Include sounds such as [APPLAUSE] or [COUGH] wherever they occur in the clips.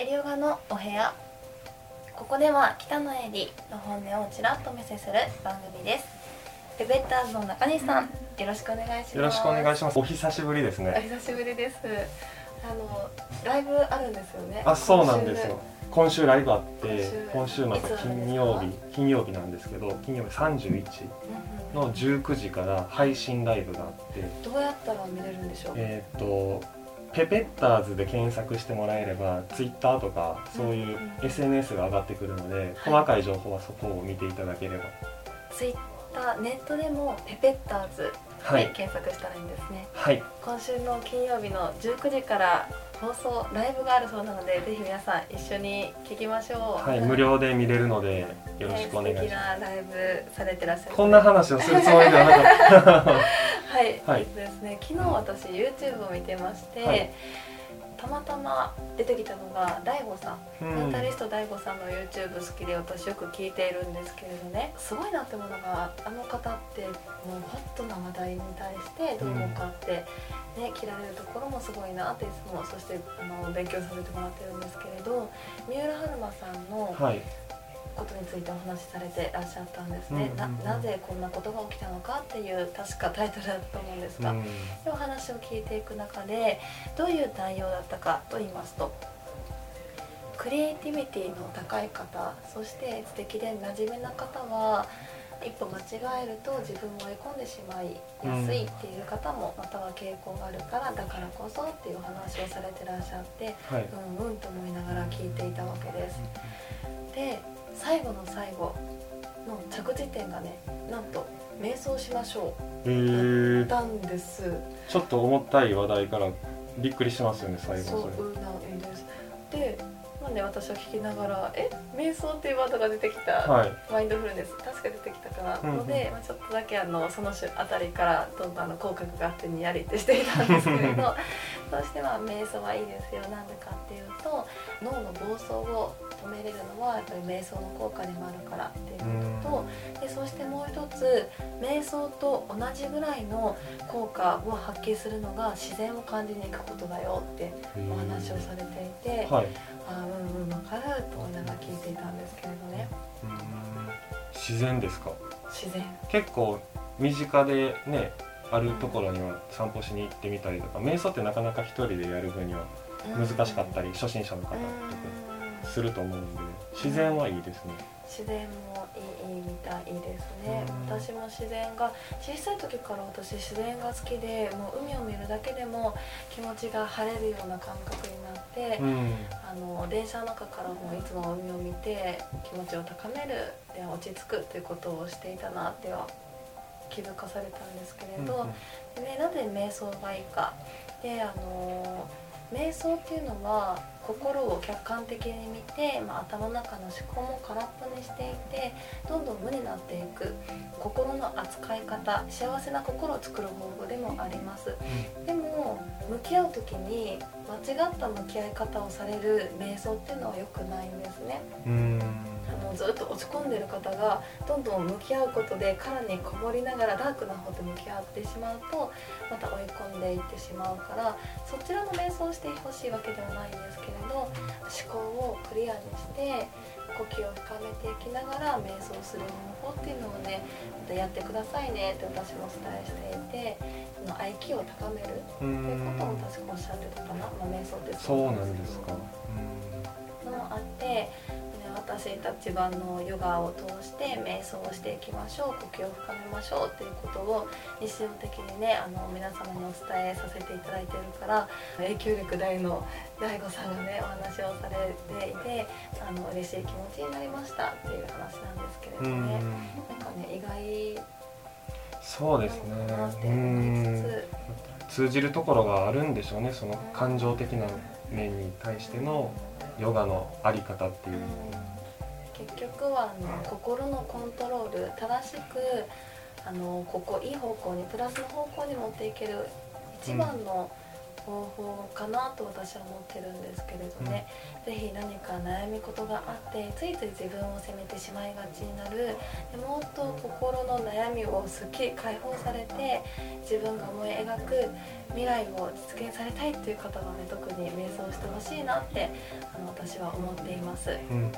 エリオガのお部屋。ここでは北野エリの本音をちらっとお見せする番組です。ペペッターズの中西さんよろしくお願いします。よろしくお願いします。お久しぶりですおね久しぶりです。あのライブあるんですよね。あそうなんですよ。今週。ライブあって今今週末金曜日金曜日なんですけど金曜日31うんうんの19時から配信ライブがあって。どうやったら見れるんでしょう、えっ、とペペッターズで検索してもらえればツイッターとかそういううん。うん SNS が上がってくるので細かい情報はそこを見ていただければ。ツイッターネットでもペペッターズではい。検索したらいいんですね、はい。今週の金曜日の19時から放送ライブがあるそうなのでぜひ皆さん一緒に聞きましょう。はい無料で見れるのでよろしくお願い素敵します。なライブされてらっしゃる。こんな話をするつもりではなかった [LAUGHS] はい、はい。えっとですね。昨日私 YouTube を見てまして、はい。たまたま出てきたのが DAIGO さん。うん。メンタリスト DAIGO さんの YouTube 好きで私よく聞いているんですけれどね。すごいなってものがあの方ってもうホットな話題に対してどう思うかって、ね、切られるところもすごいなっていつもそしてあの勉強させてもらってるんですけれど三浦春馬さんのはいことについてお話しされてらっしゃったんですね、うんうんうん。ななぜこんなことが起きたのかっていう確かタイトルだったと思うんですが、うん。でお話を聞いていく中でどういう内容だったかと言いますとクリエイティビティの高い方そして素敵で馴染めな方は一歩間違えると自分を追い込んでしまいやすいっていう方もまたは傾向があるからだからこそっていうお話をされてらっしゃってはい。うんうんと思いながら聞いていたわけです。で最後の最後の着地点がねなんと瞑想しましょえうー、だったんです。ちょっと重たい話題からびっくりしますよね最後そうそれなんです。でで私は聞きながら「え瞑想っていうワードが出てきた、はい。マインドフルネス確か出てきたかな？うんうん。ので、まあ、ちょっとだけあのその種あたりからどんどんあの口角があってにやりってしていたんですけれど [LAUGHS] そしてまあ瞑想はいいですよなんでかっていうと脳の暴走を止めれるのはやっぱり瞑想の効果でもあるからっていうこととでそしてもう一つ瞑想と同じぐらいの効果を発揮するのが自然を感じに行くことだよってお話をされていて、はいかると思いながら聞いていたんですけれどね。うん。自然ですか？自然。結構身近でねあるところには散歩しに行ってみたりとか瞑想ってなかなか一人でやる分には難しかったり初心者の方とかうん。すると思うんで自然はいいですね。自然もいいみたいですね。うん。私も自然が小さい時から私自然が好きでもう海を見るだけでも気持ちが晴れるような感覚になって、うん。あの電車の中からもいつも海を見て気持ちを高めるで落ち着くということをしていたなっては気づかされたんですけれど、でね、なぜ瞑想がいいか。であの瞑想っていうのは心を客観的に見て、まあ、頭の中の思考も空っぽにしていてどんどん無になっていく心の扱い方幸せな心を作る方法でもあります。でも向き合う時に間違った向き合い方をされる瞑想っていうのは良くないんですね。うん。あのずっと落ち込んでる方がどんどん向き合うことで殻にこもりながらダークな方と向き合ってしまうとまた追い込んでいってしまうからそちらの瞑想をしてほしいわけではないんですけれど思考をクリアにして呼吸を深めていきながら瞑想する方法っていうのをねまたやってくださいねって私もお伝えしていてその合気を高めるうっていうことを確かおっしゃってたかな、まあ、瞑想ってそういなんですか。のもあってね私たちはのヨガを通して瞑想をしていきましょう呼吸を深めましょうっていうことを日常的にねあの皆様にお伝えさせていただいてるから影響力大の大悟さんがねお話をされていてあの嬉しい気持ちになりましたっていう話なんですけれどうん。ねなんかね意外そうですなのかなっつつ。通じるところがあるんでしょうねその感情的な面に対してのヨガのあり方っていう局はあの心のコントロール正しくあのここいい方向にプラスの方向に持っていける一番の方法かなと私は思ってるんですけれどね、うん、ぜひ何か悩み事があってついつい自分を責めてしまいがちになる。でもっと心の悩みをすっきり解放されて自分が思い描く未来を実現されたいっていう方はね特に瞑想してほしいなってあの私は思っています。うん、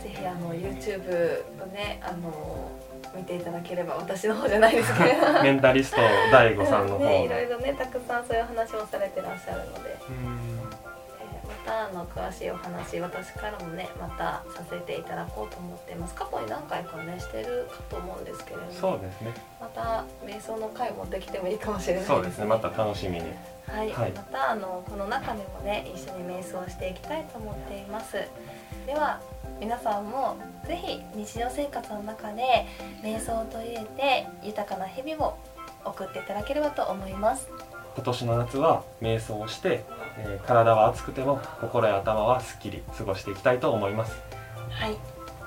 ぜひあの YouTube をねあの見ていただければ私の方じゃないですけど。[LAUGHS] メンタリスト大悟さんの方ねいろいろねたくさんそういう話もされてらっしゃるので、えー、の詳しいお話私からもねまたさせていただこうと思ってます。過去に何回かねしてるかと思うんですけれども。そうですね。また瞑想の回もできてもいいかもしれないです。ねそうですねまた楽しみに。はい、はい、またあのこの中でもね一緒に瞑想していきたいと思っています。では皆さんも是非日常生活の中で瞑想を取り入れて豊かな日々を送っていただければと思います今年の夏は瞑想をして、えー、体は熱くても心や頭はすっきり過ごしていきたいと思います。はい。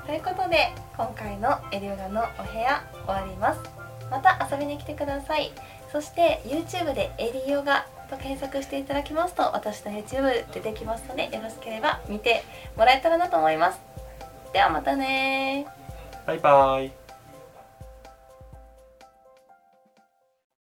ということで今回のエリューガのお部屋終わります。また遊びに来てください。そして YouTube でエリヨガと検索していただきますと私の YouTube 出てきますのでよろしければ見てもらえたらなと思います。ではまたねバイバイ